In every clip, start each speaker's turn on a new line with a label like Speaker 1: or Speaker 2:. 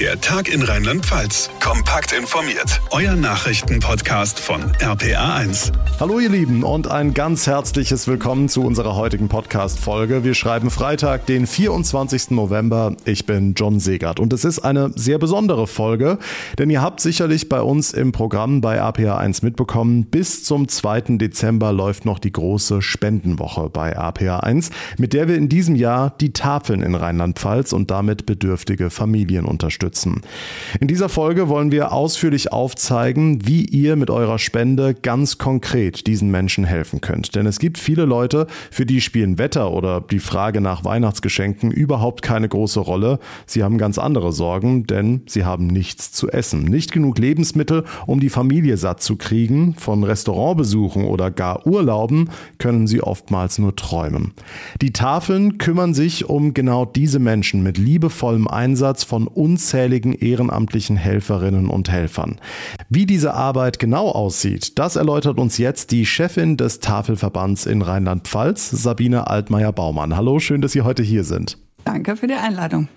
Speaker 1: Der Tag in Rheinland-Pfalz. Kompakt informiert. Euer Nachrichtenpodcast von RPA1.
Speaker 2: Hallo ihr Lieben und ein ganz herzliches Willkommen zu unserer heutigen Podcast-Folge. Wir schreiben Freitag, den 24. November. Ich bin John Segert und es ist eine sehr besondere Folge, denn ihr habt sicherlich bei uns im Programm bei RPA1 mitbekommen, bis zum 2. Dezember läuft noch die große Spendenwoche bei RPA1, mit der wir in diesem Jahr die Tafeln in Rheinland-Pfalz und damit bedürftige Familien unterstützen unterstützen. In dieser Folge wollen wir ausführlich aufzeigen, wie ihr mit eurer Spende ganz konkret diesen Menschen helfen könnt. Denn es gibt viele Leute, für die spielen Wetter oder die Frage nach Weihnachtsgeschenken überhaupt keine große Rolle. Sie haben ganz andere Sorgen, denn sie haben nichts zu essen. Nicht genug Lebensmittel, um die Familie satt zu kriegen. Von Restaurantbesuchen oder gar Urlauben können sie oftmals nur träumen. Die Tafeln kümmern sich um genau diese Menschen mit liebevollem Einsatz von unzähligen unzähligen ehrenamtlichen Helferinnen und Helfern. Wie diese Arbeit genau aussieht, das erläutert uns jetzt die Chefin des Tafelverbands in Rheinland-Pfalz, Sabine Altmaier-Baumann. Hallo, schön, dass Sie heute hier sind.
Speaker 3: Danke für die Einladung.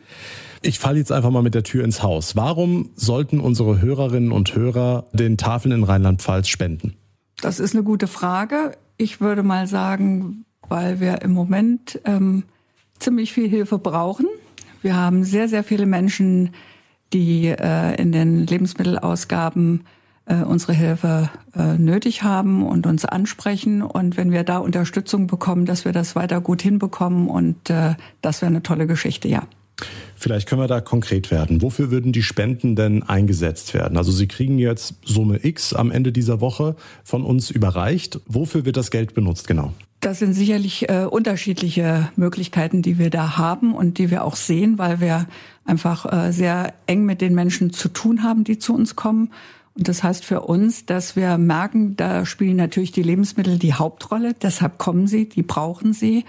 Speaker 2: Ich falle jetzt einfach mal mit der Tür ins Haus. Warum sollten unsere Hörerinnen und Hörer den Tafeln in Rheinland-Pfalz spenden?
Speaker 3: Das ist eine gute Frage. Ich würde mal sagen, weil wir im Moment ähm, ziemlich viel Hilfe brauchen. Wir haben sehr, sehr viele Menschen, die äh, in den Lebensmittelausgaben äh, unsere Hilfe äh, nötig haben und uns ansprechen. Und wenn wir da Unterstützung bekommen, dass wir das weiter gut hinbekommen und äh, das wäre eine tolle Geschichte, ja.
Speaker 2: Vielleicht können wir da konkret werden. Wofür würden die Spenden denn eingesetzt werden? Also Sie kriegen jetzt Summe X am Ende dieser Woche von uns überreicht. Wofür wird das Geld benutzt genau?
Speaker 3: Das sind sicherlich äh, unterschiedliche Möglichkeiten, die wir da haben und die wir auch sehen, weil wir einfach äh, sehr eng mit den Menschen zu tun haben, die zu uns kommen. Und das heißt für uns, dass wir merken, da spielen natürlich die Lebensmittel die Hauptrolle. Deshalb kommen sie, die brauchen sie.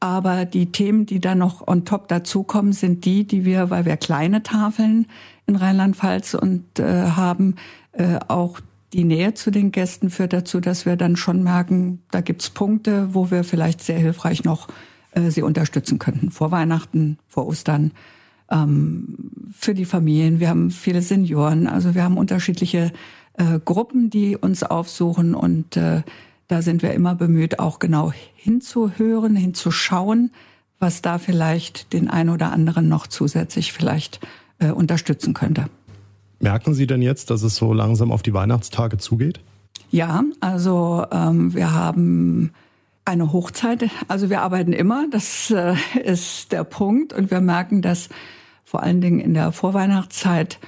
Speaker 3: Aber die Themen, die da noch on top dazukommen, sind die, die wir, weil wir kleine Tafeln in Rheinland-Pfalz und äh, haben, äh, auch die Nähe zu den Gästen führt dazu, dass wir dann schon merken, da gibt's Punkte, wo wir vielleicht sehr hilfreich noch äh, sie unterstützen könnten. Vor Weihnachten, vor Ostern, ähm, für die Familien. Wir haben viele Senioren, also wir haben unterschiedliche äh, Gruppen, die uns aufsuchen und äh, da sind wir immer bemüht, auch genau hinzuhören, hinzuschauen, was da vielleicht den einen oder anderen noch zusätzlich vielleicht äh, unterstützen könnte.
Speaker 2: Merken Sie denn jetzt, dass es so langsam auf die Weihnachtstage zugeht?
Speaker 3: Ja, also ähm, wir haben eine Hochzeit. Also wir arbeiten immer, das äh, ist der Punkt. Und wir merken, dass vor allen Dingen in der Vorweihnachtszeit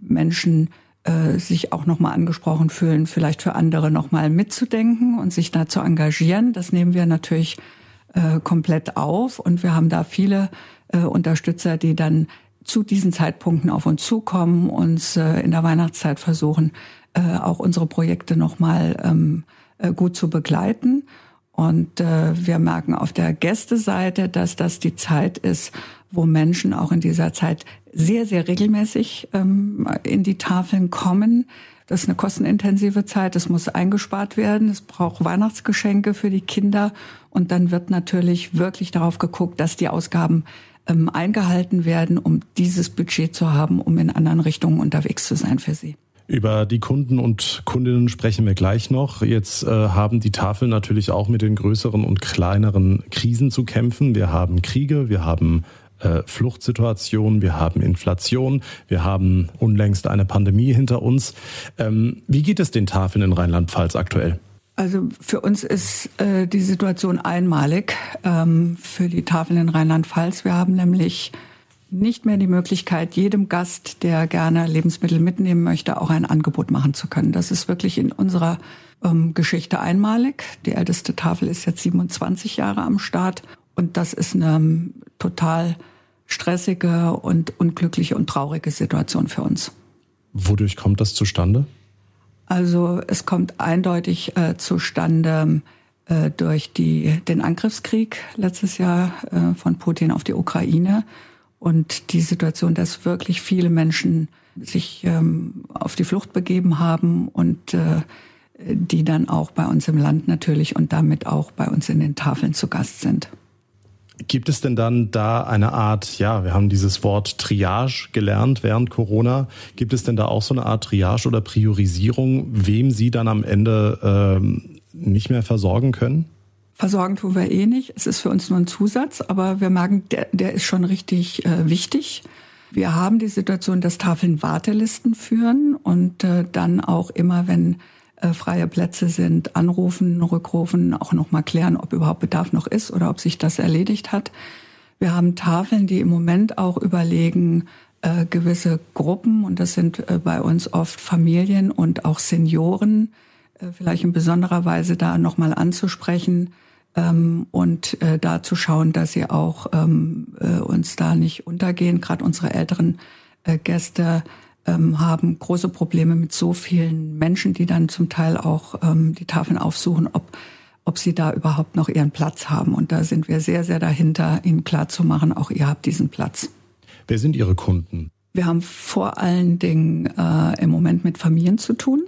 Speaker 3: Menschen äh, sich auch nochmal angesprochen fühlen, vielleicht für andere nochmal mitzudenken und sich da zu engagieren. Das nehmen wir natürlich äh, komplett auf und wir haben da viele äh, Unterstützer, die dann zu diesen Zeitpunkten auf uns zukommen, uns äh, in der Weihnachtszeit versuchen, äh, auch unsere Projekte nochmal ähm, äh, gut zu begleiten. Und äh, wir merken auf der Gästeseite, dass das die Zeit ist, wo Menschen auch in dieser Zeit sehr, sehr regelmäßig ähm, in die Tafeln kommen. Das ist eine kostenintensive Zeit, es muss eingespart werden, es braucht Weihnachtsgeschenke für die Kinder und dann wird natürlich wirklich darauf geguckt, dass die Ausgaben ähm, eingehalten werden, um dieses Budget zu haben, um in anderen Richtungen unterwegs zu sein für sie.
Speaker 2: Über die Kunden und Kundinnen sprechen wir gleich noch. Jetzt äh, haben die Tafeln natürlich auch mit den größeren und kleineren Krisen zu kämpfen. Wir haben Kriege, wir haben äh, Fluchtsituation, wir haben Inflation, wir haben unlängst eine Pandemie hinter uns. Ähm, wie geht es den Tafeln in Rheinland-Pfalz aktuell?
Speaker 3: Also für uns ist äh, die Situation einmalig ähm, für die Tafeln in Rheinland-Pfalz. Wir haben nämlich nicht mehr die Möglichkeit, jedem Gast, der gerne Lebensmittel mitnehmen möchte, auch ein Angebot machen zu können. Das ist wirklich in unserer ähm, Geschichte einmalig. Die älteste Tafel ist jetzt 27 Jahre am Start und das ist eine total stressige und unglückliche und traurige Situation für uns.
Speaker 2: Wodurch kommt das zustande?
Speaker 3: Also es kommt eindeutig äh, zustande äh, durch die, den Angriffskrieg letztes Jahr äh, von Putin auf die Ukraine und die Situation, dass wirklich viele Menschen sich ähm, auf die Flucht begeben haben und äh, die dann auch bei uns im Land natürlich und damit auch bei uns in den Tafeln zu Gast sind.
Speaker 2: Gibt es denn dann da eine Art, ja, wir haben dieses Wort Triage gelernt während Corona. Gibt es denn da auch so eine Art Triage oder Priorisierung, wem Sie dann am Ende ähm, nicht mehr versorgen können?
Speaker 3: Versorgen tun wir eh nicht. Es ist für uns nur ein Zusatz, aber wir merken, der, der ist schon richtig äh, wichtig. Wir haben die Situation, dass Tafeln Wartelisten führen und äh, dann auch immer, wenn äh, freie Plätze sind, anrufen, rückrufen, auch nochmal klären, ob überhaupt Bedarf noch ist oder ob sich das erledigt hat. Wir haben Tafeln, die im Moment auch überlegen, äh, gewisse Gruppen, und das sind äh, bei uns oft Familien und auch Senioren, vielleicht in besonderer Weise da nochmal anzusprechen, ähm, und da zu schauen, dass sie auch ähm, äh, uns da nicht untergehen. Gerade unsere älteren Gäste ähm, haben große Probleme mit so vielen Menschen, die dann zum Teil auch ähm, die Tafeln aufsuchen, ob ob sie da überhaupt noch ihren Platz haben. Und da sind wir sehr, sehr dahinter, ihnen klarzumachen, auch ihr habt diesen Platz.
Speaker 2: Wer sind Ihre Kunden?
Speaker 3: Wir haben vor allen Dingen äh, im Moment mit Familien zu tun.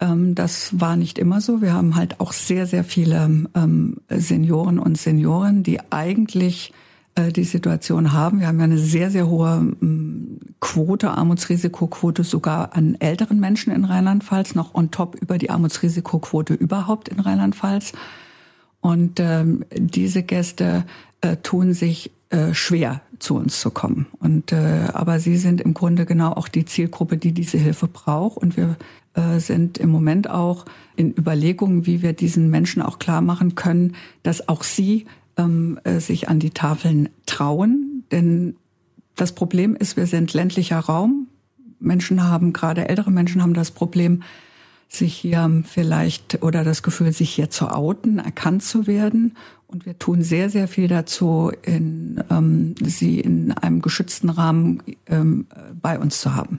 Speaker 3: Ähm, das war nicht immer so. Wir haben halt auch sehr, sehr viele ähm, Senioren und Senioren, die eigentlich die Situation haben. Wir haben ja eine sehr, sehr hohe Quote, Armutsrisikoquote sogar an älteren Menschen in Rheinland-Pfalz, noch on top über die Armutsrisikoquote überhaupt in Rheinland-Pfalz. Und ähm, diese Gäste äh, tun sich äh, schwer, zu uns zu kommen. Und äh, aber sie sind im Grunde genau auch die Zielgruppe, die diese Hilfe braucht. Und wir äh, sind im Moment auch in Überlegungen, wie wir diesen Menschen auch klar machen können, dass auch sie ähm, äh, sich an die Tafeln trauen. Denn das Problem ist, wir sind ländlicher Raum. Menschen haben, gerade ältere Menschen haben das Problem, sich hier vielleicht oder das Gefühl, sich hier zu outen, erkannt zu werden. Und wir tun sehr, sehr viel dazu, in, ähm, sie in einem geschützten Rahmen ähm, bei uns zu haben.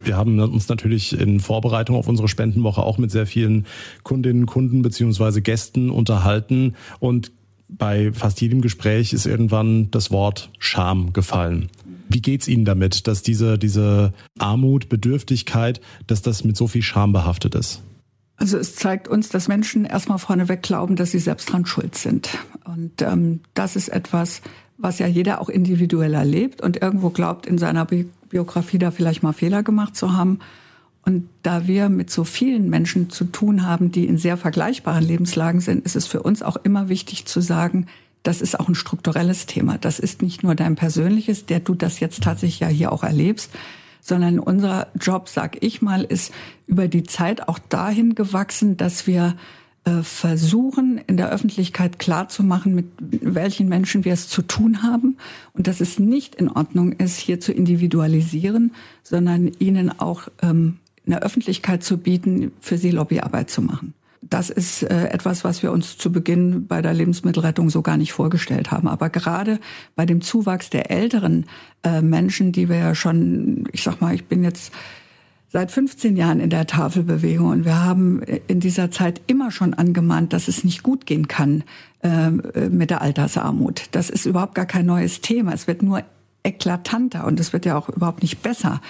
Speaker 2: Wir haben uns natürlich in Vorbereitung auf unsere Spendenwoche auch mit sehr vielen Kundinnen, Kunden beziehungsweise Gästen unterhalten und bei fast jedem Gespräch ist irgendwann das Wort Scham gefallen. Wie geht's Ihnen damit, dass diese, diese Armut, Bedürftigkeit, dass das mit so viel Scham behaftet ist?
Speaker 3: Also es zeigt uns, dass Menschen erstmal vorneweg glauben, dass sie selbst dran schuld sind. Und ähm, das ist etwas, was ja jeder auch individuell erlebt und irgendwo glaubt, in seiner Bi Biografie da vielleicht mal Fehler gemacht zu haben. Und da wir mit so vielen Menschen zu tun haben, die in sehr vergleichbaren Lebenslagen sind, ist es für uns auch immer wichtig zu sagen, das ist auch ein strukturelles Thema. Das ist nicht nur dein persönliches, der du das jetzt tatsächlich ja hier auch erlebst, sondern unser Job, sag ich mal, ist über die Zeit auch dahin gewachsen, dass wir äh, versuchen, in der Öffentlichkeit klarzumachen, mit welchen Menschen wir es zu tun haben und dass es nicht in Ordnung ist, hier zu individualisieren, sondern ihnen auch ähm, eine Öffentlichkeit zu bieten, für sie Lobbyarbeit zu machen. Das ist äh, etwas, was wir uns zu Beginn bei der Lebensmittelrettung so gar nicht vorgestellt haben. Aber gerade bei dem Zuwachs der älteren äh, Menschen, die wir ja schon, ich sag mal, ich bin jetzt seit 15 Jahren in der Tafelbewegung und wir haben in dieser Zeit immer schon angemahnt, dass es nicht gut gehen kann äh, mit der Altersarmut. Das ist überhaupt gar kein neues Thema. Es wird nur eklatanter und es wird ja auch überhaupt nicht besser.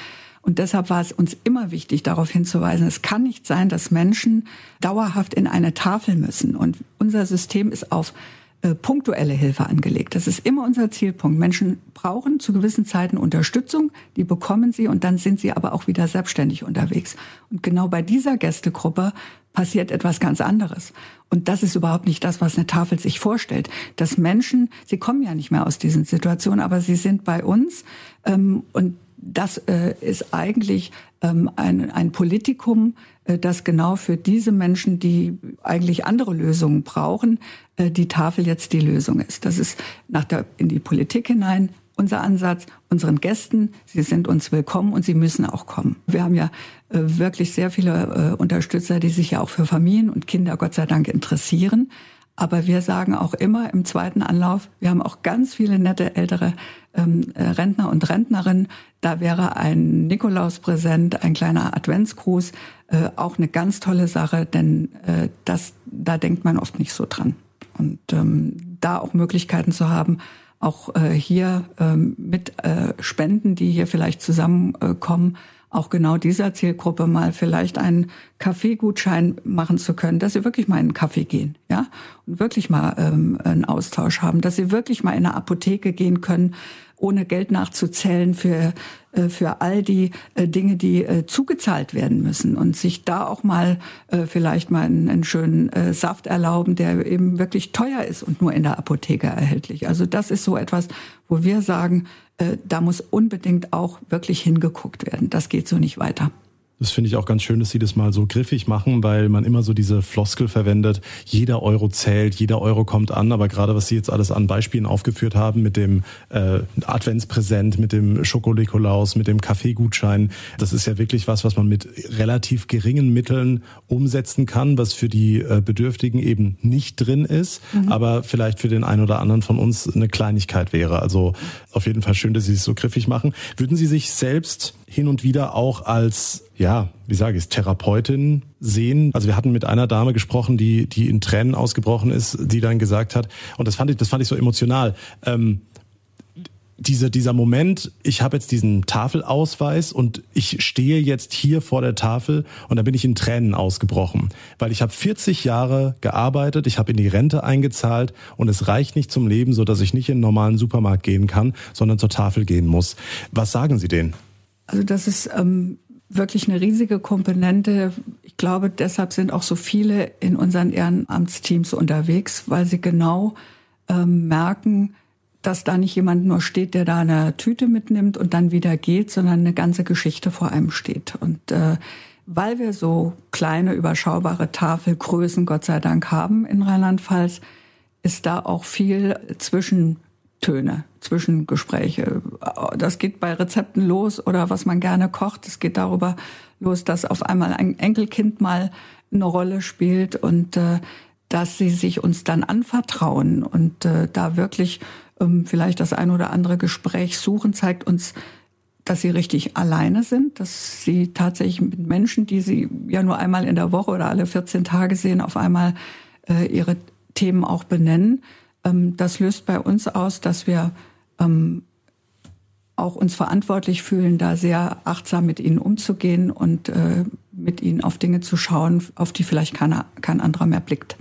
Speaker 3: Und deshalb war es uns immer wichtig, darauf hinzuweisen, es kann nicht sein, dass Menschen dauerhaft in eine Tafel müssen. Und unser System ist auf äh, punktuelle Hilfe angelegt. Das ist immer unser Zielpunkt. Menschen brauchen zu gewissen Zeiten Unterstützung, die bekommen sie und dann sind sie aber auch wieder selbstständig unterwegs. Und genau bei dieser Gästegruppe passiert etwas ganz anderes. Und das ist überhaupt nicht das, was eine Tafel sich vorstellt. Dass Menschen, sie kommen ja nicht mehr aus diesen Situationen, aber sie sind bei uns ähm, und das äh, ist eigentlich ähm, ein, ein Politikum, äh, das genau für diese Menschen, die eigentlich andere Lösungen brauchen, äh, die Tafel jetzt die Lösung ist. Das ist nach der, in die Politik hinein unser Ansatz, unseren Gästen, sie sind uns willkommen und sie müssen auch kommen. Wir haben ja äh, wirklich sehr viele äh, Unterstützer, die sich ja auch für Familien und Kinder Gott sei Dank interessieren. Aber wir sagen auch immer im zweiten Anlauf, wir haben auch ganz viele nette ältere ähm, äh, Rentner und Rentnerinnen. Da wäre ein Nikolauspräsent, ein kleiner Adventsgruß äh, auch eine ganz tolle Sache, denn äh, das, da denkt man oft nicht so dran. Und ähm, da auch Möglichkeiten zu haben, auch äh, hier ähm, mit äh, Spenden, die hier vielleicht zusammenkommen, auch genau dieser Zielgruppe mal vielleicht einen Kaffeegutschein machen zu können, dass sie wirklich mal in einen Kaffee gehen, ja, und wirklich mal ähm, einen Austausch haben, dass sie wirklich mal in eine Apotheke gehen können, ohne Geld nachzuzählen für äh, für all die äh, Dinge, die äh, zugezahlt werden müssen und sich da auch mal vielleicht mal einen, einen schönen Saft erlauben, der eben wirklich teuer ist und nur in der Apotheke erhältlich. Also das ist so etwas, wo wir sagen, da muss unbedingt auch wirklich hingeguckt werden. Das geht so nicht weiter.
Speaker 2: Das finde ich auch ganz schön, dass Sie das mal so griffig machen, weil man immer so diese Floskel verwendet, jeder Euro zählt, jeder Euro kommt an. Aber gerade was Sie jetzt alles an Beispielen aufgeführt haben, mit dem äh, Adventspräsent, mit dem Schokolikolaus, mit dem Kaffeegutschein, das ist ja wirklich was, was man mit relativ geringen Mitteln umsetzen kann, was für die äh, Bedürftigen eben nicht drin ist, mhm. aber vielleicht für den einen oder anderen von uns eine Kleinigkeit wäre. Also auf jeden Fall schön, dass Sie es so griffig machen. Würden Sie sich selbst hin und wieder auch als, ja, wie sage ich es, Therapeutin sehen. Also wir hatten mit einer Dame gesprochen, die, die in Tränen ausgebrochen ist, die dann gesagt hat, und das fand ich, das fand ich so emotional, ähm, dieser, dieser Moment, ich habe jetzt diesen Tafelausweis und ich stehe jetzt hier vor der Tafel und da bin ich in Tränen ausgebrochen, weil ich habe 40 Jahre gearbeitet, ich habe in die Rente eingezahlt und es reicht nicht zum Leben, so dass ich nicht in einen normalen Supermarkt gehen kann, sondern zur Tafel gehen muss. Was sagen Sie denen?
Speaker 3: Also das ist ähm, wirklich eine riesige Komponente. Ich glaube, deshalb sind auch so viele in unseren Ehrenamtsteams unterwegs, weil sie genau ähm, merken, dass da nicht jemand nur steht, der da eine Tüte mitnimmt und dann wieder geht, sondern eine ganze Geschichte vor einem steht. Und äh, weil wir so kleine, überschaubare Tafelgrößen, Gott sei Dank, haben in Rheinland-Pfalz, ist da auch viel zwischen Töne, Zwischengespräche. Das geht bei Rezepten los oder was man gerne kocht. Es geht darüber los, dass auf einmal ein Enkelkind mal eine Rolle spielt und äh, dass sie sich uns dann anvertrauen und äh, da wirklich ähm, vielleicht das ein oder andere Gespräch suchen, zeigt uns, dass sie richtig alleine sind, dass sie tatsächlich mit Menschen, die sie ja nur einmal in der Woche oder alle 14 Tage sehen, auf einmal äh, ihre Themen auch benennen das löst bei uns aus, dass wir ähm, auch uns verantwortlich fühlen, da sehr achtsam mit ihnen umzugehen und äh, mit ihnen auf Dinge zu schauen, auf die vielleicht keiner, kein anderer mehr blickt.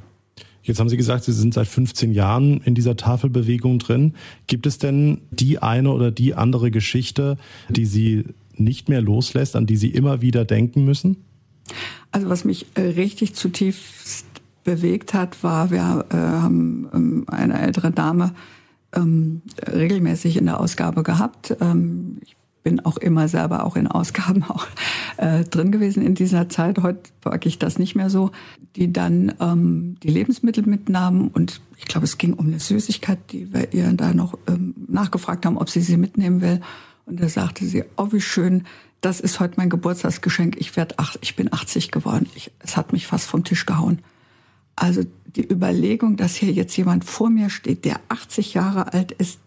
Speaker 2: Jetzt haben Sie gesagt, Sie sind seit 15 Jahren in dieser Tafelbewegung drin. Gibt es denn die eine oder die andere Geschichte, die Sie nicht mehr loslässt, an die Sie immer wieder denken müssen?
Speaker 3: Also was mich äh, richtig zutiefst bewegt hat, war, wir äh, haben ähm, eine ältere Dame ähm, regelmäßig in der Ausgabe gehabt. Ähm, ich bin auch immer selber auch in Ausgaben auch äh, drin gewesen in dieser Zeit. Heute wage ich das nicht mehr so. Die dann ähm, die Lebensmittel mitnahmen und ich glaube, es ging um eine Süßigkeit, die wir ihr da noch ähm, nachgefragt haben, ob sie sie mitnehmen will. Und da sagte sie, oh wie schön, das ist heute mein Geburtstagsgeschenk. Ich werde ach, ich bin 80 geworden. Ich, es hat mich fast vom Tisch gehauen. Also die Überlegung, dass hier jetzt jemand vor mir steht, der 80 Jahre alt ist,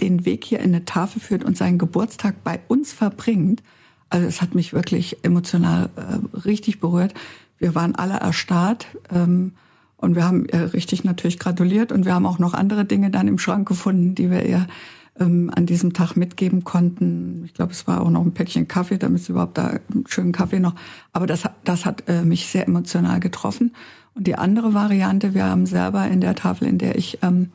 Speaker 3: den Weg hier in eine Tafel führt und seinen Geburtstag bei uns verbringt, also es hat mich wirklich emotional äh, richtig berührt. Wir waren alle erstarrt ähm, und wir haben äh, richtig natürlich gratuliert und wir haben auch noch andere Dinge dann im Schrank gefunden, die wir ihr ähm, an diesem Tag mitgeben konnten. Ich glaube, es war auch noch ein Päckchen Kaffee, damit sie überhaupt da einen schönen Kaffee noch. Aber das, das hat äh, mich sehr emotional getroffen. Und die andere Variante, wir haben selber in der Tafel, in der ich ähm,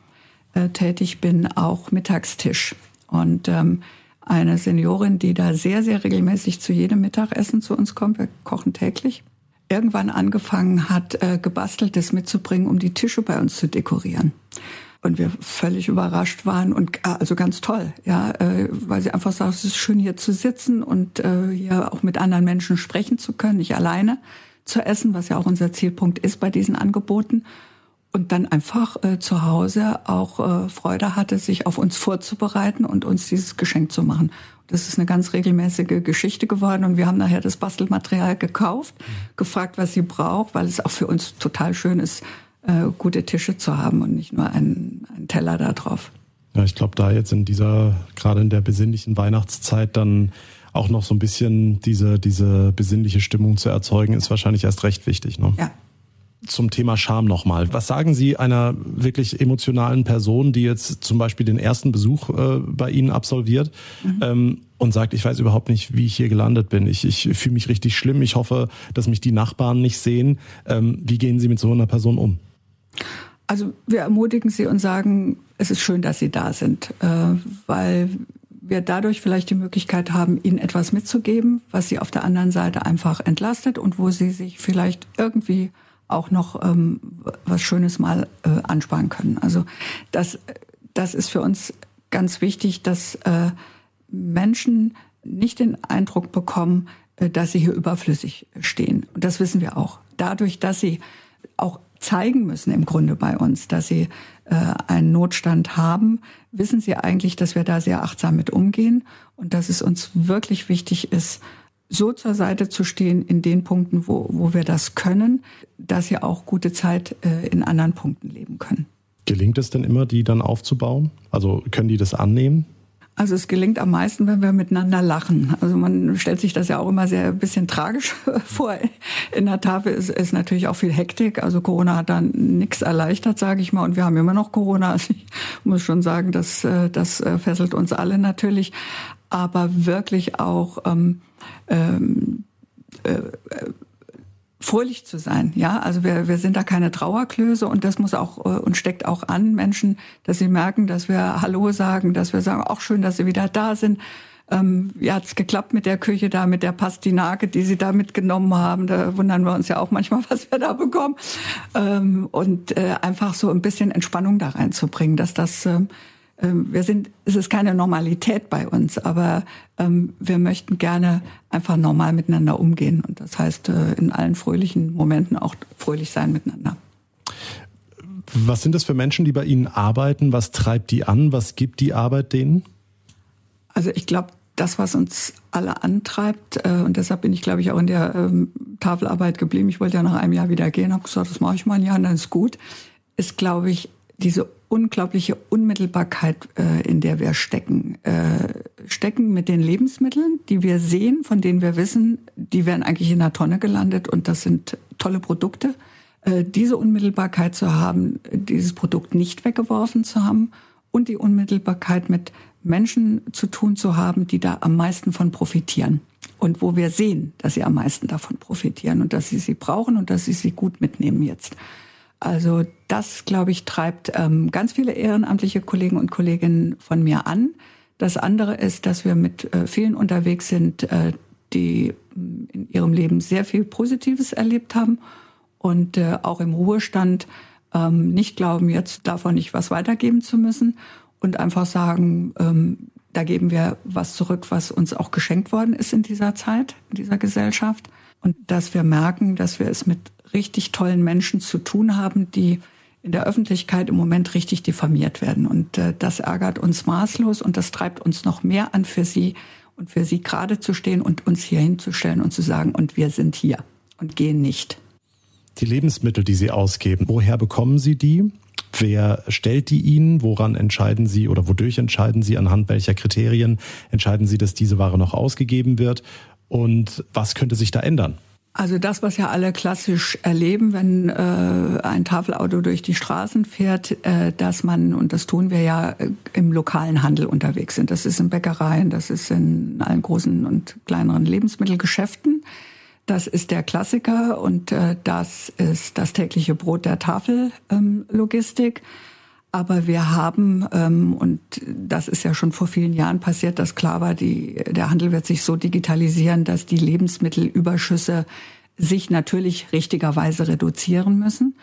Speaker 3: äh, tätig bin, auch Mittagstisch. Und ähm, eine Seniorin, die da sehr, sehr regelmäßig zu jedem Mittagessen zu uns kommt, wir kochen täglich, irgendwann angefangen hat, äh, gebasteltes mitzubringen, um die Tische bei uns zu dekorieren. Und wir völlig überrascht waren und äh, also ganz toll, ja, äh, weil sie einfach sagt, es ist schön hier zu sitzen und äh, hier auch mit anderen Menschen sprechen zu können, nicht alleine zu essen, was ja auch unser Zielpunkt ist bei diesen Angeboten. Und dann einfach äh, zu Hause auch äh, Freude hatte, sich auf uns vorzubereiten und uns dieses Geschenk zu machen. Das ist eine ganz regelmäßige Geschichte geworden und wir haben nachher das Bastelmaterial gekauft, gefragt, was sie braucht, weil es auch für uns total schön ist, äh, gute Tische zu haben und nicht nur einen, einen Teller da drauf.
Speaker 2: Ja, ich glaube, da jetzt in dieser, gerade in der besinnlichen Weihnachtszeit dann auch noch so ein bisschen diese, diese besinnliche Stimmung zu erzeugen, ist wahrscheinlich erst recht wichtig. Ne?
Speaker 3: Ja.
Speaker 2: zum Thema Scham nochmal. Was sagen Sie einer wirklich emotionalen Person, die jetzt zum Beispiel den ersten Besuch äh, bei Ihnen absolviert mhm. ähm, und sagt, ich weiß überhaupt nicht, wie ich hier gelandet bin. Ich, ich fühle mich richtig schlimm. Ich hoffe, dass mich die Nachbarn nicht sehen. Ähm, wie gehen Sie mit so einer Person um?
Speaker 3: Also wir ermutigen Sie und sagen, es ist schön, dass Sie da sind, äh, weil wir dadurch vielleicht die Möglichkeit haben, ihnen etwas mitzugeben, was sie auf der anderen Seite einfach entlastet und wo sie sich vielleicht irgendwie auch noch ähm, was Schönes mal äh, ansparen können. Also das, das ist für uns ganz wichtig, dass äh, Menschen nicht den Eindruck bekommen, äh, dass sie hier überflüssig stehen. Und das wissen wir auch. Dadurch, dass sie auch zeigen müssen im Grunde bei uns, dass sie äh, einen Notstand haben, wissen sie eigentlich, dass wir da sehr achtsam mit umgehen und dass es uns wirklich wichtig ist, so zur Seite zu stehen in den Punkten, wo, wo wir das können, dass sie auch gute Zeit äh, in anderen Punkten leben können.
Speaker 2: Gelingt es denn immer, die dann aufzubauen? Also können die das annehmen?
Speaker 3: Also es gelingt am meisten, wenn wir miteinander lachen. Also man stellt sich das ja auch immer sehr ein bisschen tragisch vor. In der Tafel ist, ist natürlich auch viel Hektik. Also Corona hat dann nichts erleichtert, sage ich mal. Und wir haben immer noch Corona. Also ich muss schon sagen, das, äh, das äh, fesselt uns alle natürlich. Aber wirklich auch ähm, ähm, äh, fröhlich zu sein. Ja, also wir, wir sind da keine Trauerklöße und das muss auch äh, und steckt auch an Menschen, dass sie merken, dass wir Hallo sagen, dass wir sagen, auch schön, dass sie wieder da sind. Ähm, ja, hat's geklappt mit der Küche da, mit der Pastinake, die sie da mitgenommen haben. Da wundern wir uns ja auch manchmal, was wir da bekommen. Ähm, und äh, einfach so ein bisschen Entspannung da reinzubringen, dass das ähm, wir sind, es ist keine Normalität bei uns, aber ähm, wir möchten gerne einfach normal miteinander umgehen. Und das heißt, äh, in allen fröhlichen Momenten auch fröhlich sein miteinander.
Speaker 2: Was sind das für Menschen, die bei Ihnen arbeiten? Was treibt die an? Was gibt die Arbeit denen?
Speaker 3: Also ich glaube, das, was uns alle antreibt, äh, und deshalb bin ich, glaube ich, auch in der ähm, Tafelarbeit geblieben. Ich wollte ja nach einem Jahr wieder gehen, habe gesagt, das mache ich mal ein Jahr, dann ist gut. Ist, glaube ich, diese unglaubliche Unmittelbarkeit, äh, in der wir stecken. Äh, stecken mit den Lebensmitteln, die wir sehen, von denen wir wissen, die werden eigentlich in der Tonne gelandet und das sind tolle Produkte. Äh, diese Unmittelbarkeit zu haben, dieses Produkt nicht weggeworfen zu haben und die Unmittelbarkeit mit Menschen zu tun zu haben, die da am meisten von profitieren. Und wo wir sehen, dass sie am meisten davon profitieren und dass sie sie brauchen und dass sie sie gut mitnehmen jetzt. Also das, glaube ich, treibt ähm, ganz viele ehrenamtliche Kollegen und Kolleginnen von mir an. Das andere ist, dass wir mit äh, vielen unterwegs sind, äh, die mm, in ihrem Leben sehr viel Positives erlebt haben und äh, auch im Ruhestand ähm, nicht glauben, jetzt davon nicht was weitergeben zu müssen und einfach sagen, ähm, da geben wir was zurück, was uns auch geschenkt worden ist in dieser Zeit, in dieser Gesellschaft. Und dass wir merken, dass wir es mit richtig tollen Menschen zu tun haben, die in der Öffentlichkeit im Moment richtig diffamiert werden. Und äh, das ärgert uns maßlos und das treibt uns noch mehr an für sie und für sie gerade zu stehen und uns hier hinzustellen und zu sagen, und wir sind hier und gehen nicht.
Speaker 2: Die Lebensmittel, die Sie ausgeben, woher bekommen Sie die? Wer stellt die Ihnen? Woran entscheiden Sie oder wodurch entscheiden Sie? Anhand welcher Kriterien entscheiden Sie, dass diese Ware noch ausgegeben wird? Und was könnte sich da ändern?
Speaker 3: Also das, was ja alle klassisch erleben, wenn äh, ein Tafelauto durch die Straßen fährt, äh, dass man, und das tun wir ja äh, im lokalen Handel unterwegs sind. Das ist in Bäckereien, das ist in allen großen und kleineren Lebensmittelgeschäften. Das ist der Klassiker und äh, das ist das tägliche Brot der Tafellogistik. Ähm, aber wir haben, ähm, und das ist ja schon vor vielen Jahren passiert, dass klar war, die, der Handel wird sich so digitalisieren, dass die Lebensmittelüberschüsse sich natürlich richtigerweise reduzieren müssen.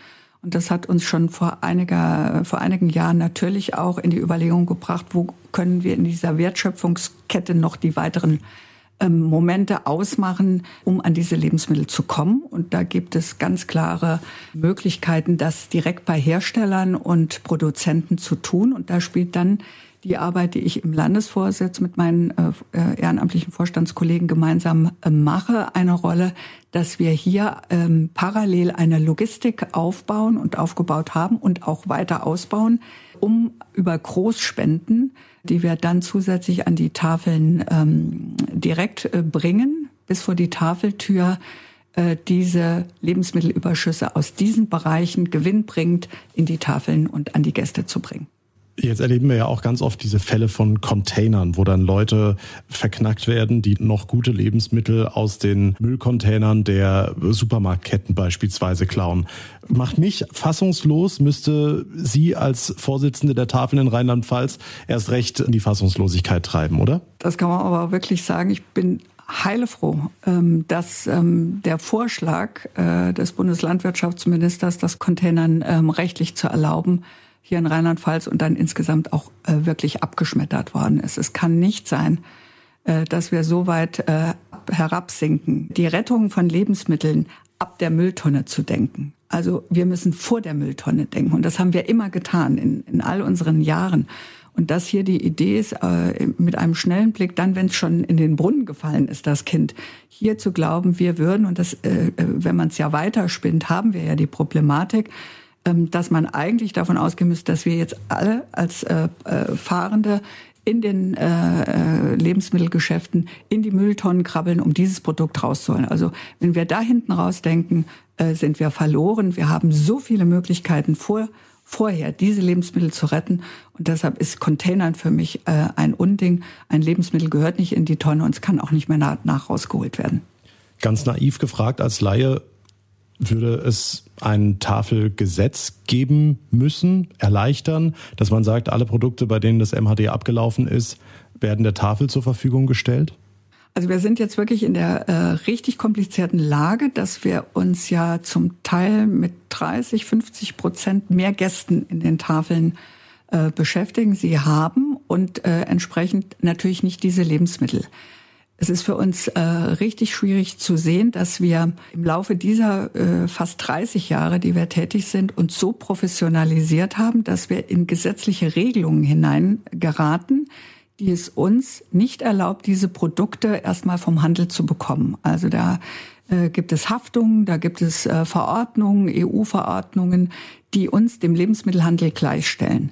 Speaker 3: Und das hat uns schon vor, einiger, vor einigen Jahren natürlich auch in die Überlegung gebracht, wo können wir in dieser Wertschöpfungskette noch die weiteren ähm, Momente ausmachen, um an diese Lebensmittel zu kommen. Und da gibt es ganz klare Möglichkeiten, das direkt bei Herstellern und Produzenten zu tun. Und da spielt dann die Arbeit, die ich im Landesvorsitz mit meinen äh, äh ehrenamtlichen Vorstandskollegen gemeinsam äh, mache, eine Rolle, dass wir hier ähm, parallel eine Logistik aufbauen und aufgebaut haben und auch weiter ausbauen, um über Großspenden die wir dann zusätzlich an die Tafeln ähm, direkt äh, bringen, bis vor die Tafeltür äh, diese Lebensmittelüberschüsse aus diesen Bereichen gewinnbringend in die Tafeln und an die Gäste zu bringen.
Speaker 2: Jetzt erleben wir ja auch ganz oft diese Fälle von Containern, wo dann Leute verknackt werden, die noch gute Lebensmittel aus den Müllcontainern der Supermarktketten beispielsweise klauen. Macht mich fassungslos, müsste Sie als Vorsitzende der Tafeln in Rheinland-Pfalz erst recht in die Fassungslosigkeit treiben, oder?
Speaker 3: Das kann man aber wirklich sagen. Ich bin heilefroh, ähm, dass ähm, der Vorschlag äh, des Bundeslandwirtschaftsministers, das Containern ähm, rechtlich zu erlauben, hier in Rheinland-Pfalz und dann insgesamt auch äh, wirklich abgeschmettert worden ist. Es kann nicht sein, äh, dass wir so weit äh, herabsinken, die Rettung von Lebensmitteln ab der Mülltonne zu denken. Also wir müssen vor der Mülltonne denken und das haben wir immer getan in, in all unseren Jahren. Und das hier die Idee ist, äh, mit einem schnellen Blick, dann, wenn es schon in den Brunnen gefallen ist, das Kind, hier zu glauben, wir würden, und das, äh, äh wenn man es ja weiterspinnt, haben wir ja die Problematik, dass man eigentlich davon ausgehen müsste, dass wir jetzt alle als äh, äh, Fahrende in den äh, äh, Lebensmittelgeschäften in die Mülltonnen krabbeln, um dieses Produkt rauszuholen. Also wenn wir da hinten rausdenken, äh, sind wir verloren. Wir haben so viele Möglichkeiten vor, vorher, diese Lebensmittel zu retten. Und deshalb ist Containern für mich äh, ein Unding. Ein Lebensmittel gehört nicht in die Tonne und es kann auch nicht mehr nach, nach rausgeholt werden.
Speaker 2: Ganz naiv gefragt als Laie, würde es ein Tafelgesetz geben müssen, erleichtern, dass man sagt, alle Produkte, bei denen das MHD abgelaufen ist, werden der Tafel zur Verfügung gestellt?
Speaker 3: Also wir sind jetzt wirklich in der äh, richtig komplizierten Lage, dass wir uns ja zum Teil mit 30, 50 Prozent mehr Gästen in den Tafeln äh, beschäftigen. Sie haben und äh, entsprechend natürlich nicht diese Lebensmittel. Es ist für uns äh, richtig schwierig zu sehen, dass wir im Laufe dieser äh, fast 30 Jahre, die wir tätig sind, uns so professionalisiert haben, dass wir in gesetzliche Regelungen hineingeraten, die es uns nicht erlaubt, diese Produkte erstmal vom Handel zu bekommen. Also da äh, gibt es Haftungen, da gibt es äh, Verordnungen, EU-Verordnungen, die uns dem Lebensmittelhandel gleichstellen.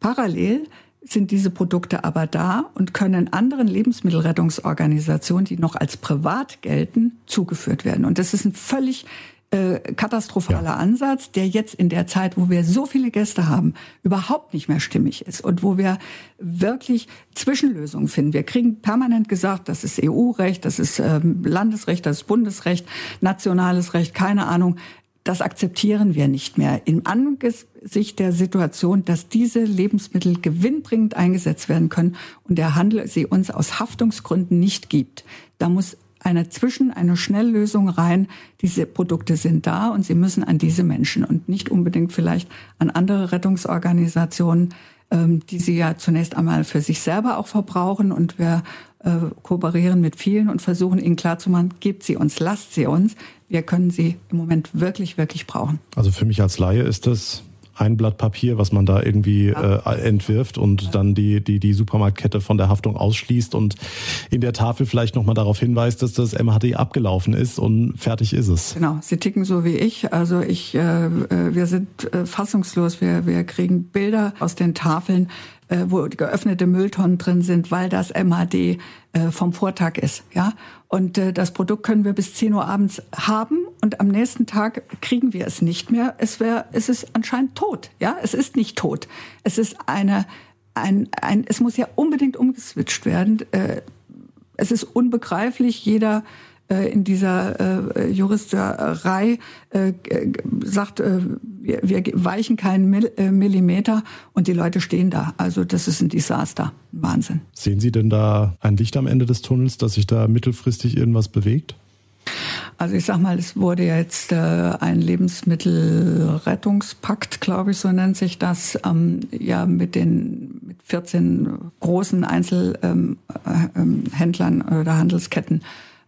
Speaker 3: Parallel sind diese Produkte aber da und können anderen Lebensmittelrettungsorganisationen, die noch als privat gelten, zugeführt werden. Und das ist ein völlig äh, katastrophaler ja. Ansatz, der jetzt in der Zeit, wo wir so viele Gäste haben, überhaupt nicht mehr stimmig ist und wo wir wirklich Zwischenlösungen finden. Wir kriegen permanent gesagt, das ist EU-Recht, das ist ähm, Landesrecht, das ist Bundesrecht, nationales Recht, keine Ahnung das akzeptieren wir nicht mehr. Im Angesicht der Situation, dass diese Lebensmittel gewinnbringend eingesetzt werden können und der Handel sie uns aus Haftungsgründen nicht gibt, da muss eine Zwischen-, eine Schnelllösung rein. Diese Produkte sind da und sie müssen an diese Menschen und nicht unbedingt vielleicht an andere Rettungsorganisationen, die sie ja zunächst einmal für sich selber auch verbrauchen und wir äh, kooperieren mit vielen und versuchen ihnen klarzumachen, gebt sie uns, lasst sie uns. Wir können sie im Moment wirklich, wirklich brauchen.
Speaker 2: Also für mich als Laie ist das ein Blatt Papier, was man da irgendwie äh, entwirft und dann die, die, die Supermarktkette von der Haftung ausschließt und in der Tafel vielleicht nochmal darauf hinweist, dass das MHD abgelaufen ist und fertig ist es.
Speaker 3: Genau, sie ticken so wie ich. Also ich, äh, äh wir sind äh, fassungslos. Wir, wir kriegen Bilder aus den Tafeln, wo geöffnete Mülltonnen drin sind, weil das MHD äh, vom Vortag ist. Ja, und äh, das Produkt können wir bis 10 Uhr abends haben und am nächsten Tag kriegen wir es nicht mehr. Es wäre, es ist anscheinend tot. Ja, es ist nicht tot. Es ist eine, ein, ein, es muss ja unbedingt umgeswitcht werden. Äh, es ist unbegreiflich. Jeder äh, in dieser äh, Juristerei äh, sagt, äh, wir, weichen keinen Mill, äh, Millimeter und die Leute stehen da. Also das ist ein Desaster, Wahnsinn.
Speaker 2: Sehen Sie denn da ein Licht am Ende des Tunnels, dass sich da mittelfristig irgendwas bewegt?
Speaker 3: Also ich sag mal, es wurde jetzt äh, ein Lebensmittelrettungspakt, glaube ich, so nennt sich das, ähm, ja mit den mit 14 großen Einzelhändlern ähm, äh, oder Handelsketten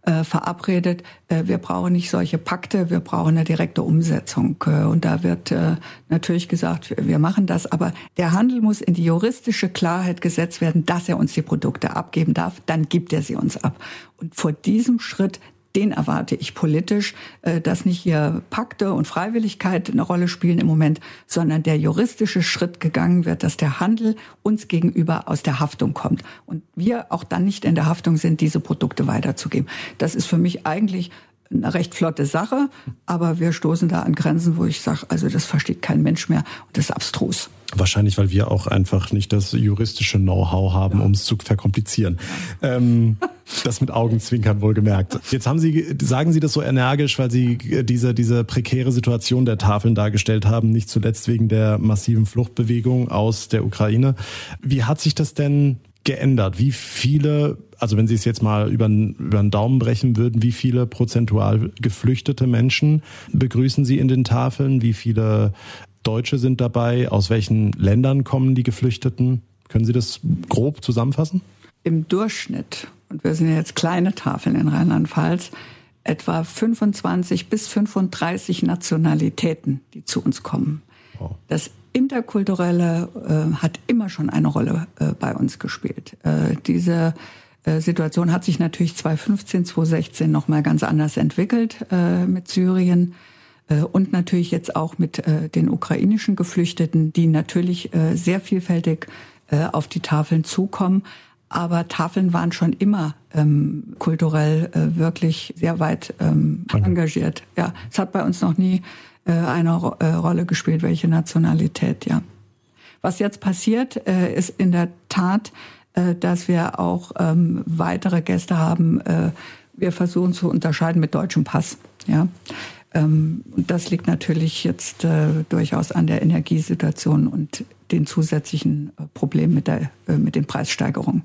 Speaker 3: äh, verabredet, äh, wir brauchen nicht solche Pakte, wir brauchen eine direkte Umsetzung. Äh, und da wird äh, natürlich gesagt, wir machen das, aber der Handel muss in die juristische Klarheit gesetzt werden, dass er uns die Produkte abgeben darf, dann gibt er sie uns ab. Und vor diesem Schritt den erwarte ich politisch, äh, dass nicht hier Pakte und Freiwilligkeit eine Rolle spielen im Moment, sondern der juristische Schritt gegangen wird, dass der Handel uns gegenüber aus der Haftung kommt und wir auch dann nicht in der Haftung sind, diese Produkte weiterzugeben. Das ist für mich eigentlich eine recht flotte Sache, aber wir stoßen da an Grenzen, wo ich sage, also das versteht kein Mensch mehr und das ist abstrus.
Speaker 2: Wahrscheinlich, weil wir auch einfach nicht das juristische Know-how haben, ja. um es zu verkomplizieren. Ähm, das mit Augenzwinkern wohlgemerkt. Jetzt haben Sie, sagen Sie das so energisch, weil Sie diese, diese prekäre Situation der Tafeln dargestellt haben, nicht zuletzt wegen der massiven Fluchtbewegung aus der Ukraine. Wie hat sich das denn geändert? Wie viele, also wenn Sie es jetzt mal über, über den Daumen brechen würden, wie viele prozentual geflüchtete Menschen begrüßen Sie in den Tafeln? Wie viele Deutsche sind dabei? Aus welchen Ländern kommen die Geflüchteten? Können Sie das grob zusammenfassen?
Speaker 3: Im Durchschnitt, und wir sind ja jetzt kleine Tafeln in Rheinland-Pfalz, etwa 25 bis 35 Nationalitäten, die zu uns kommen. Wow. Das Interkulturelle äh, hat immer schon eine Rolle äh, bei uns gespielt. Äh, diese äh, Situation hat sich natürlich 2015, 2016 noch mal ganz anders entwickelt äh, mit Syrien. Äh, und natürlich jetzt auch mit den ukrainischen Geflüchteten, die natürlich sehr vielfältig auf die Tafeln zukommen. Aber Tafeln waren schon immer ähm, kulturell äh, wirklich sehr weit ähm, engagiert. Ja, es hat bei uns noch nie äh, eine Ro äh, Rolle gespielt, welche Nationalität. Ja, was jetzt passiert, äh, ist in der Tat, äh, dass wir auch ähm, weitere Gäste haben. Äh, wir versuchen zu unterscheiden mit deutschem Pass. Ja, ähm, und das liegt natürlich jetzt durchaus an der Energiesituation und den zusätzlichen Problemen mit, der, mit den Preissteigerungen.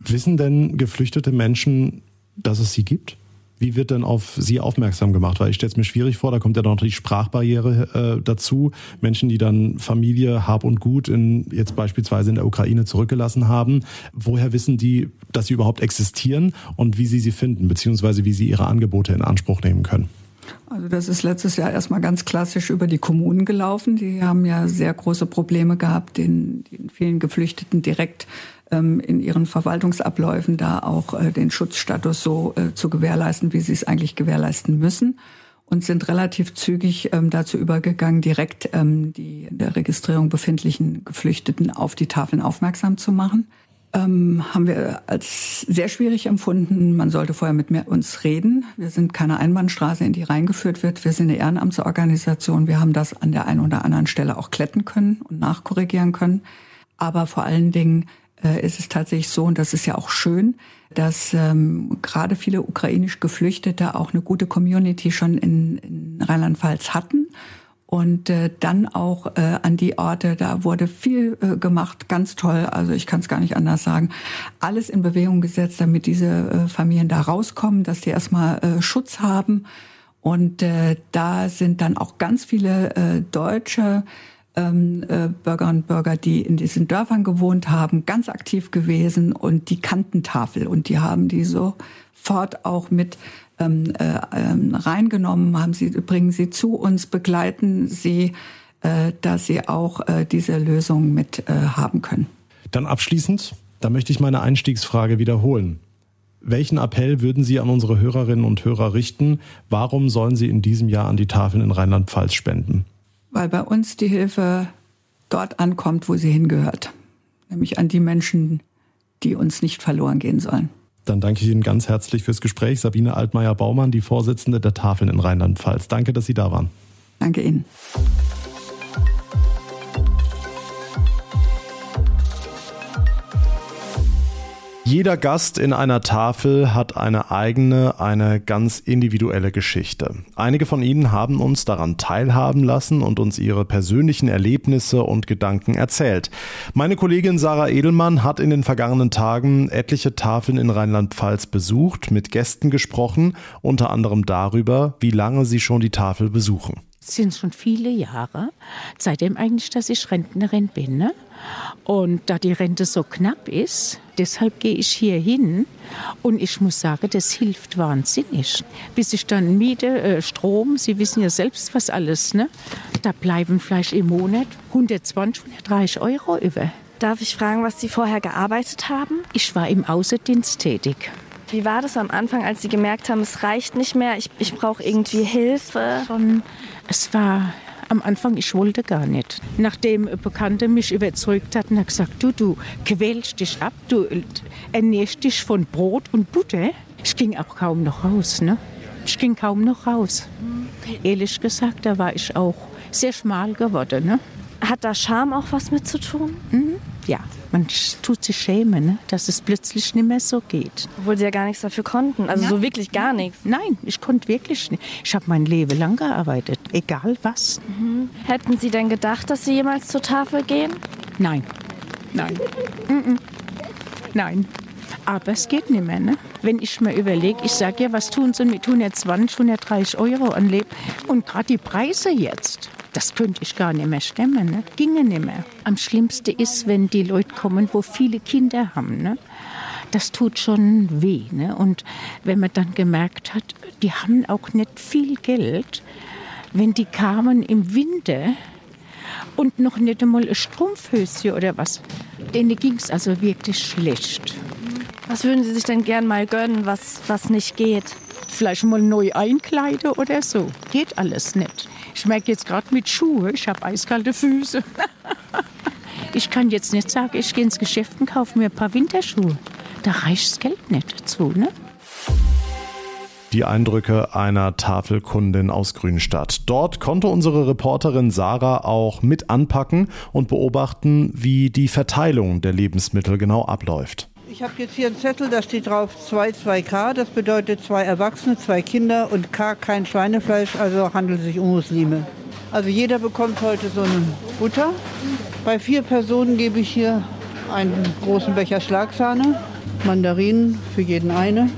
Speaker 2: Wissen denn geflüchtete Menschen, dass es sie gibt? Wie wird denn auf sie aufmerksam gemacht? Weil ich stelle es mir schwierig vor, da kommt ja noch die Sprachbarriere äh, dazu. Menschen, die dann Familie, Hab und Gut in, jetzt beispielsweise in der Ukraine zurückgelassen haben. Woher wissen die, dass sie überhaupt existieren und wie sie sie finden, beziehungsweise wie sie ihre Angebote in Anspruch nehmen können?
Speaker 3: Also das ist letztes Jahr erstmal ganz klassisch über die Kommunen gelaufen. Die haben ja sehr große Probleme gehabt, den, den vielen Geflüchteten direkt in ihren Verwaltungsabläufen da auch äh, den Schutzstatus so äh, zu gewährleisten, wie sie es eigentlich gewährleisten müssen und sind relativ zügig ähm, dazu übergegangen, direkt ähm, die in der Registrierung befindlichen Geflüchteten auf die Tafeln aufmerksam zu machen ähm, haben wir als sehr schwierig empfunden. Man sollte vorher mit mir, uns reden. Wir sind keine Einbahnstraße, in die reingeführt wird. Wir sind eine Ehrenamtsorganisation. Wir haben das an der einen oder anderen Stelle auch kletten können und nachkorrigieren können. Aber vor allen Dingen äh, ist es tatsächlich so, und das ist ja auch schön, dass ähm, gerade viele ukrainisch Geflüchtete auch eine gute Community schon in, in Rheinland-Pfalz hatten. Und äh, dann auch äh, an die Orte, da wurde viel äh, gemacht, ganz toll, also ich kann es gar nicht anders sagen, alles in Bewegung gesetzt, damit diese äh, Familien da rauskommen, dass die erstmal äh, Schutz haben. Und äh, da sind dann auch ganz viele äh, Deutsche ähm, äh, Bürger und Bürger, die in diesen Dörfern gewohnt haben, ganz aktiv gewesen und die kannten Tafel und die haben die sofort auch mit ähm, äh, ähm, reingenommen, haben sie, bringen sie zu uns, begleiten sie, äh, dass sie auch äh, diese Lösung mit äh, haben können.
Speaker 2: Dann abschließend, da möchte ich meine Einstiegsfrage wiederholen. Welchen Appell würden Sie an unsere Hörerinnen und Hörer richten? Warum sollen sie in diesem Jahr an die Tafeln in Rheinland-Pfalz spenden?
Speaker 3: Weil bei uns die Hilfe dort ankommt, wo sie hingehört. Nämlich an die Menschen, die uns nicht verloren gehen sollen.
Speaker 2: Dann danke ich Ihnen ganz herzlich fürs Gespräch. Sabine Altmaier-Baumann, die Vorsitzende der Tafeln in Rheinland-Pfalz. Danke, dass Sie da waren.
Speaker 3: Danke Ihnen.
Speaker 2: Jeder Gast in einer Tafel hat eine eigene, eine ganz individuelle Geschichte. Einige von Ihnen haben uns daran teilhaben lassen und uns ihre persönlichen Erlebnisse und Gedanken erzählt. Meine Kollegin Sarah Edelmann hat in den vergangenen Tagen etliche Tafeln in Rheinland-Pfalz besucht, mit Gästen gesprochen, unter anderem darüber, wie lange sie schon die Tafel besuchen.
Speaker 4: Sind schon viele Jahre, seitdem eigentlich, dass ich Rentnerin bin. Ne? Und da die Rente so knapp ist, deshalb gehe ich hier hin. Und ich muss sagen, das hilft wahnsinnig. Bis ich dann Miete, äh, Strom, Sie wissen ja selbst, was alles, ne? Da bleiben vielleicht im Monat 120, 130 Euro über.
Speaker 5: Darf ich fragen, was Sie vorher gearbeitet haben?
Speaker 4: Ich war im Außendienst tätig.
Speaker 5: Wie war das am Anfang, als Sie gemerkt haben, es reicht nicht mehr, ich, ich brauche irgendwie Hilfe?
Speaker 4: Schon, es war am Anfang, ich wollte gar nicht. Nachdem ein Bekannter mich überzeugt hat und hat gesagt, du, du quälst dich ab, du ernährst dich von Brot und Butter. Ich ging auch kaum noch raus. Ne? Ich ging kaum noch raus. Ehrlich gesagt, da war ich auch sehr schmal geworden. Ne?
Speaker 5: Hat da Scham auch was mit zu tun?
Speaker 4: Mhm. Ja, man tut sich schämen, ne? dass es plötzlich nicht mehr so geht.
Speaker 5: Obwohl sie ja gar nichts dafür konnten. Also ja. so wirklich gar nichts.
Speaker 4: Nein, ich konnte wirklich nicht. Ich habe mein Leben lang gearbeitet, egal was.
Speaker 5: Mhm. Hätten Sie denn gedacht, dass Sie jemals zur Tafel gehen?
Speaker 4: Nein. Nein. Nein. Aber es geht nicht mehr. Ne? Wenn ich mir überlege, ich sage ja, was tun sie mit 120, 130 Euro an Leben? Und gerade die Preise jetzt, das könnte ich gar nicht mehr stemmen. Ne? Ginge nicht mehr. Am schlimmsten ist, wenn die Leute kommen, wo viele Kinder haben. Ne? Das tut schon weh. Ne? Und wenn man dann gemerkt hat, die haben auch nicht viel Geld, wenn die kamen im Winter und noch nicht einmal ein Strumpfhöschen oder was, denen ging es also wirklich schlecht.
Speaker 5: Was würden Sie sich denn gern mal gönnen, was, was nicht geht?
Speaker 4: Vielleicht mal neu einkleiden oder so. Geht alles nicht. Ich merke jetzt gerade mit Schuhe, ich habe eiskalte Füße. ich kann jetzt nicht sagen, ich gehe ins Geschäft und kaufe mir ein paar Winterschuhe. Da reicht das Geld nicht dazu, ne?
Speaker 2: Die Eindrücke einer Tafelkundin aus Grünstadt. Dort konnte unsere Reporterin Sarah auch mit anpacken und beobachten, wie die Verteilung der Lebensmittel genau abläuft.
Speaker 6: Ich habe jetzt hier einen Zettel, da steht drauf 2, 2K. Das bedeutet zwei Erwachsene, zwei Kinder und K kein Schweinefleisch, also handelt es sich um Muslime. Also jeder bekommt heute so eine Butter. Bei vier Personen gebe ich hier einen großen Becher Schlagsahne, Mandarinen für jeden eine,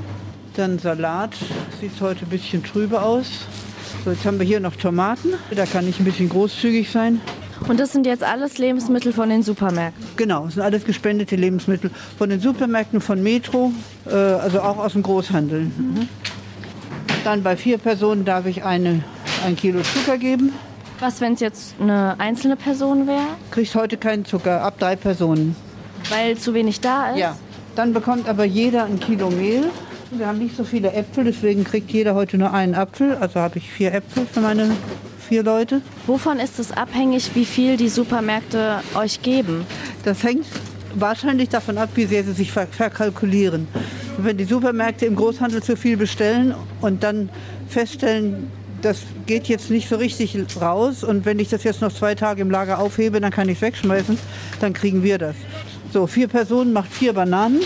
Speaker 6: dann Salat, sieht heute ein bisschen trübe aus. So, jetzt haben wir hier noch Tomaten, da kann ich ein bisschen großzügig sein.
Speaker 5: Und das sind jetzt alles Lebensmittel von den Supermärkten?
Speaker 6: Genau, das sind alles gespendete Lebensmittel von den Supermärkten, von Metro, äh, also auch aus dem Großhandel. Mhm. Dann bei vier Personen darf ich eine, ein Kilo Zucker geben.
Speaker 5: Was, wenn es jetzt eine einzelne Person wäre?
Speaker 6: Kriegt heute keinen Zucker, ab drei Personen.
Speaker 5: Weil zu wenig da ist?
Speaker 6: Ja. Dann bekommt aber jeder ein Kilo Mehl. Wir haben nicht so viele Äpfel, deswegen kriegt jeder heute nur einen Apfel. Also habe ich vier Äpfel für meine vier Leute.
Speaker 5: Wovon ist es abhängig, wie viel die Supermärkte euch geben?
Speaker 6: Das hängt wahrscheinlich davon ab, wie sehr sie sich verkalkulieren. Wenn die Supermärkte im Großhandel zu viel bestellen und dann feststellen, das geht jetzt nicht so richtig raus und wenn ich das jetzt noch zwei Tage im Lager aufhebe, dann kann ich es wegschmeißen, dann kriegen wir das. So, vier Personen macht vier Bananen.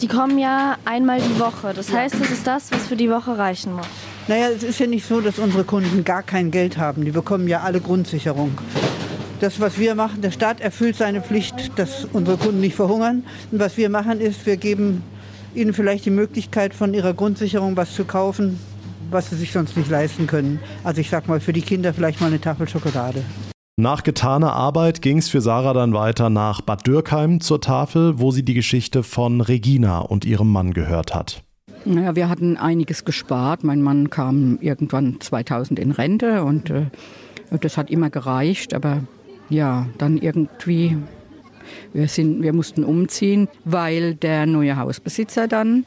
Speaker 5: Die kommen ja einmal die Woche. Das heißt, das ist das, was für die Woche reichen muss.
Speaker 6: Naja, es ist ja nicht so, dass unsere Kunden gar kein Geld haben. Die bekommen ja alle Grundsicherung. Das, was wir machen, der Staat erfüllt seine Pflicht, dass unsere Kunden nicht verhungern. Und was wir machen, ist, wir geben ihnen vielleicht die Möglichkeit, von ihrer Grundsicherung was zu kaufen, was sie sich sonst nicht leisten können. Also ich sag mal, für die Kinder vielleicht mal eine Tafel Schokolade.
Speaker 2: Nach getaner Arbeit ging es für Sarah dann weiter nach Bad Dürkheim zur Tafel, wo sie die Geschichte von Regina und ihrem Mann gehört hat.
Speaker 7: Naja, wir hatten einiges gespart. Mein Mann kam irgendwann 2000 in Rente und äh, das hat immer gereicht. Aber ja, dann irgendwie, wir, sind, wir mussten umziehen, weil der neue Hausbesitzer dann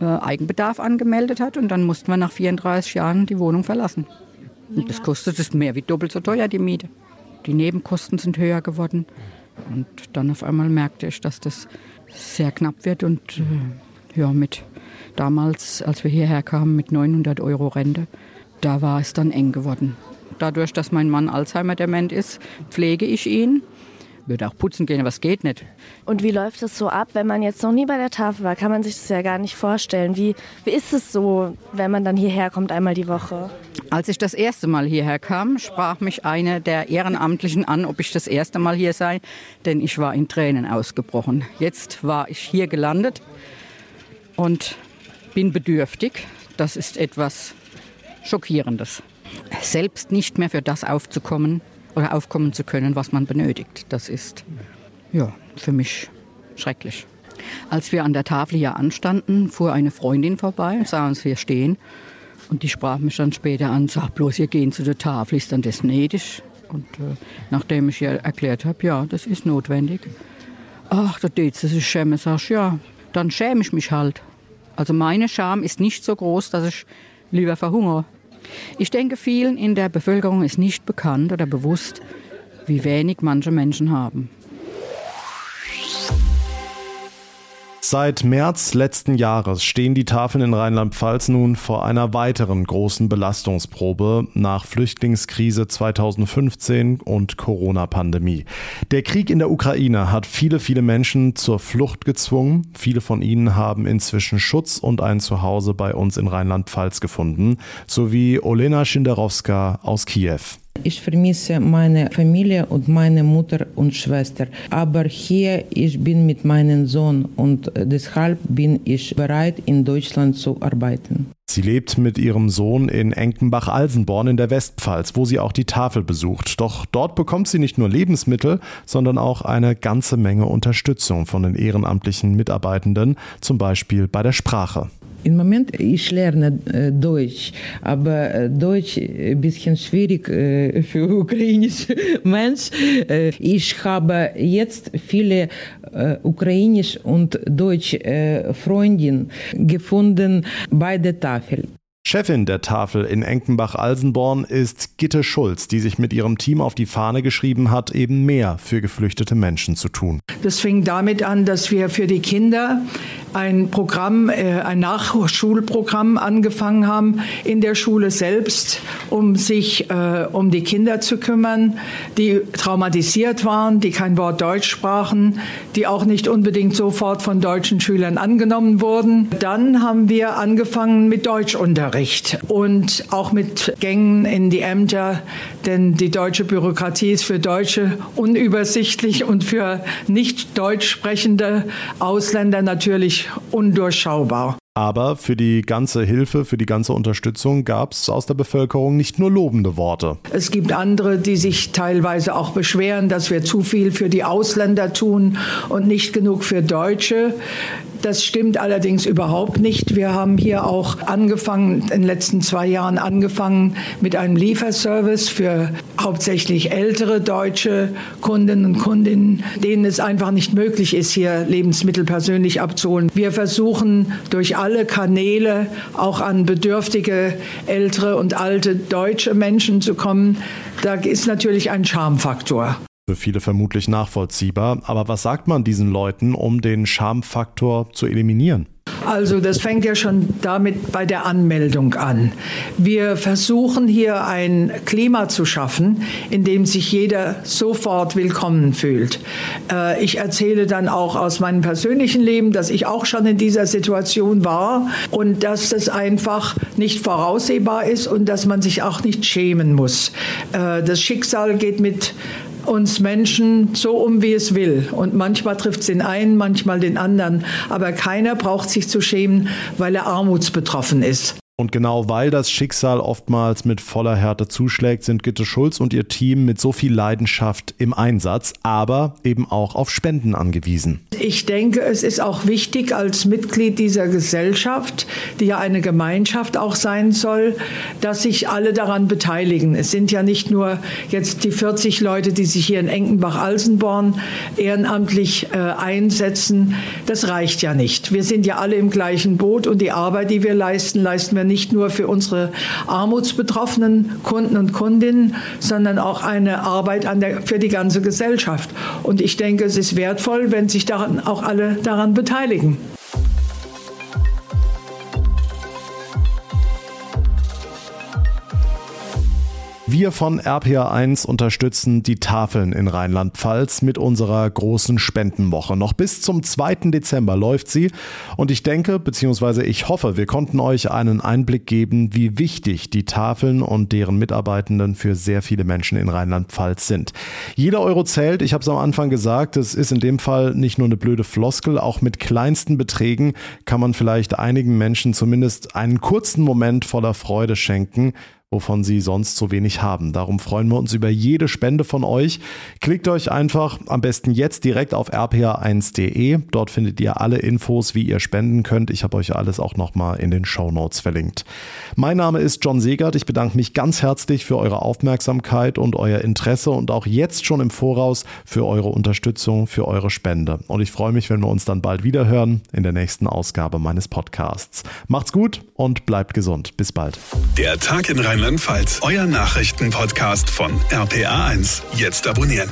Speaker 7: äh, Eigenbedarf angemeldet hat und dann mussten wir nach 34 Jahren die Wohnung verlassen. Und das kostet es mehr wie doppelt so teuer, die Miete. Die Nebenkosten sind höher geworden. Und dann auf einmal merkte ich, dass das sehr knapp wird und äh, ja, mit damals, als wir hierher kamen mit 900 Euro Rente, da war es dann eng geworden. Dadurch, dass mein Mann Alzheimer-dement ist, pflege ich ihn. Würde auch putzen gehen, aber es geht nicht.
Speaker 5: Und wie läuft es so ab, wenn man jetzt noch nie bei der Tafel war? Kann man sich das ja gar nicht vorstellen. Wie, wie ist es so, wenn man dann hierher kommt, einmal die Woche?
Speaker 7: Als ich das erste Mal hierher kam, sprach mich eine der Ehrenamtlichen an, ob ich das erste Mal hier sei, denn ich war in Tränen ausgebrochen. Jetzt war ich hier gelandet und bin bedürftig. Das ist etwas Schockierendes. Selbst nicht mehr für das aufzukommen oder aufkommen zu können, was man benötigt. Das ist ja für mich schrecklich. Als wir an der Tafel hier anstanden, fuhr eine Freundin vorbei, sah uns hier stehen und die sprach mich dann später an, sag bloß, ihr gehen zu der Tafel, ist dann das nötig? Und äh, nachdem ich ihr erklärt habe, ja, das ist notwendig. Ach, da tät sie sich schämen, sag ich, ja, dann schäme ich mich halt. Also meine Scham ist nicht so groß, dass ich lieber verhungere. Ich denke, vielen in der Bevölkerung ist nicht bekannt oder bewusst, wie wenig manche Menschen haben.
Speaker 2: Seit März letzten Jahres stehen die Tafeln in Rheinland-Pfalz nun vor einer weiteren großen Belastungsprobe nach Flüchtlingskrise 2015 und Corona-Pandemie. Der Krieg in der Ukraine hat viele, viele Menschen zur Flucht gezwungen. Viele von ihnen haben inzwischen Schutz und ein Zuhause bei uns in Rheinland-Pfalz gefunden, sowie Olena Schinderowska aus Kiew.
Speaker 8: Ich vermisse meine Familie und meine Mutter und Schwester. Aber hier, ich bin mit meinem Sohn und deshalb bin ich bereit, in Deutschland zu arbeiten.
Speaker 2: Sie lebt mit ihrem Sohn in Enkenbach-Alsenborn in der Westpfalz, wo sie auch die Tafel besucht. Doch dort bekommt sie nicht nur Lebensmittel, sondern auch eine ganze Menge Unterstützung von den ehrenamtlichen Mitarbeitenden, zum Beispiel bei der Sprache.
Speaker 8: Im Moment ich lerne Deutsch, aber äh, Deutsch ein bisschen schwierig für ukrainische Mensch. Ich habe jetzt viele äh, ukrainisch und deutsch äh, Freundinnen gefunden bei der Tafel.
Speaker 2: Chefin der Tafel in Enkenbach-Alsenborn ist Gitte Schulz, die sich mit ihrem Team auf die Fahne geschrieben hat, eben mehr für geflüchtete Menschen zu tun.
Speaker 9: Das fing damit an, dass wir für die Kinder ein Programm, äh, ein Nachschulprogramm angefangen haben in der Schule selbst, um sich äh, um die Kinder zu kümmern, die traumatisiert waren, die kein Wort Deutsch sprachen, die auch nicht unbedingt sofort von deutschen Schülern angenommen wurden. Dann haben wir angefangen mit Deutschunterricht und auch mit Gängen in die Ämter, denn die deutsche Bürokratie ist für Deutsche unübersichtlich und für nicht deutsch sprechende Ausländer natürlich undurchschaubar.
Speaker 2: Aber für die ganze Hilfe, für die ganze Unterstützung gab es aus der Bevölkerung nicht nur lobende Worte.
Speaker 9: Es gibt andere, die sich teilweise auch beschweren, dass wir zu viel für die Ausländer tun und nicht genug für Deutsche. Das stimmt allerdings überhaupt nicht. Wir haben hier auch angefangen, in den letzten zwei Jahren angefangen mit einem Lieferservice für hauptsächlich ältere deutsche Kundinnen und Kundinnen, denen es einfach nicht möglich ist, hier Lebensmittel persönlich abzuholen. Wir versuchen durch alle Kanäle auch an bedürftige ältere und alte deutsche Menschen zu kommen. Da ist natürlich ein Charmfaktor.
Speaker 2: Für viele vermutlich nachvollziehbar. Aber was sagt man diesen Leuten, um den Schamfaktor zu eliminieren?
Speaker 9: Also das fängt ja schon damit bei der Anmeldung an. Wir versuchen hier ein Klima zu schaffen, in dem sich jeder sofort willkommen fühlt. Äh, ich erzähle dann auch aus meinem persönlichen Leben, dass ich auch schon in dieser Situation war und dass das einfach nicht voraussehbar ist und dass man sich auch nicht schämen muss. Äh, das Schicksal geht mit uns Menschen so um, wie es will. Und manchmal trifft es den einen, manchmal den anderen. Aber keiner braucht sich zu schämen, weil er armutsbetroffen ist.
Speaker 2: Und genau weil das Schicksal oftmals mit voller Härte zuschlägt, sind Gitte Schulz und ihr Team mit so viel Leidenschaft im Einsatz, aber eben auch auf Spenden angewiesen.
Speaker 9: Ich denke, es ist auch wichtig als Mitglied dieser Gesellschaft, die ja eine Gemeinschaft auch sein soll, dass sich alle daran beteiligen. Es sind ja nicht nur jetzt die 40 Leute, die sich hier in Enkenbach-Alsenborn ehrenamtlich äh, einsetzen. Das reicht ja nicht. Wir sind ja alle im gleichen Boot und die Arbeit, die wir leisten, leisten wir nicht nur für unsere armutsbetroffenen Kunden und Kundinnen, sondern auch eine Arbeit der, für die ganze Gesellschaft. Und ich denke, es ist wertvoll, wenn sich daran auch alle daran beteiligen.
Speaker 2: Wir von RPA1 unterstützen die Tafeln in Rheinland-Pfalz mit unserer großen Spendenwoche. Noch bis zum 2. Dezember läuft sie und ich denke, beziehungsweise ich hoffe, wir konnten euch einen Einblick geben, wie wichtig die Tafeln und deren Mitarbeitenden für sehr viele Menschen in Rheinland-Pfalz sind. Jeder Euro zählt, ich habe es am Anfang gesagt, es ist in dem Fall nicht nur eine blöde Floskel, auch mit kleinsten Beträgen kann man vielleicht einigen Menschen zumindest einen kurzen Moment voller Freude schenken wovon sie sonst so wenig haben. Darum freuen wir uns über jede Spende von euch. Klickt euch einfach am besten jetzt direkt auf rpa1.de. Dort findet ihr alle Infos, wie ihr spenden könnt. Ich habe euch alles auch nochmal in den Show Notes verlinkt. Mein Name ist John Segert. Ich bedanke mich ganz herzlich für eure Aufmerksamkeit und euer Interesse und auch jetzt schon im Voraus für eure Unterstützung, für eure Spende. Und ich freue mich, wenn wir uns dann bald wieder hören in der nächsten Ausgabe meines Podcasts. Macht's gut und bleibt gesund. Bis bald.
Speaker 1: Der Tag in Rheinland Rheinland-Pfalz. Euer Nachrichtenpodcast von RPA1. Jetzt abonnieren.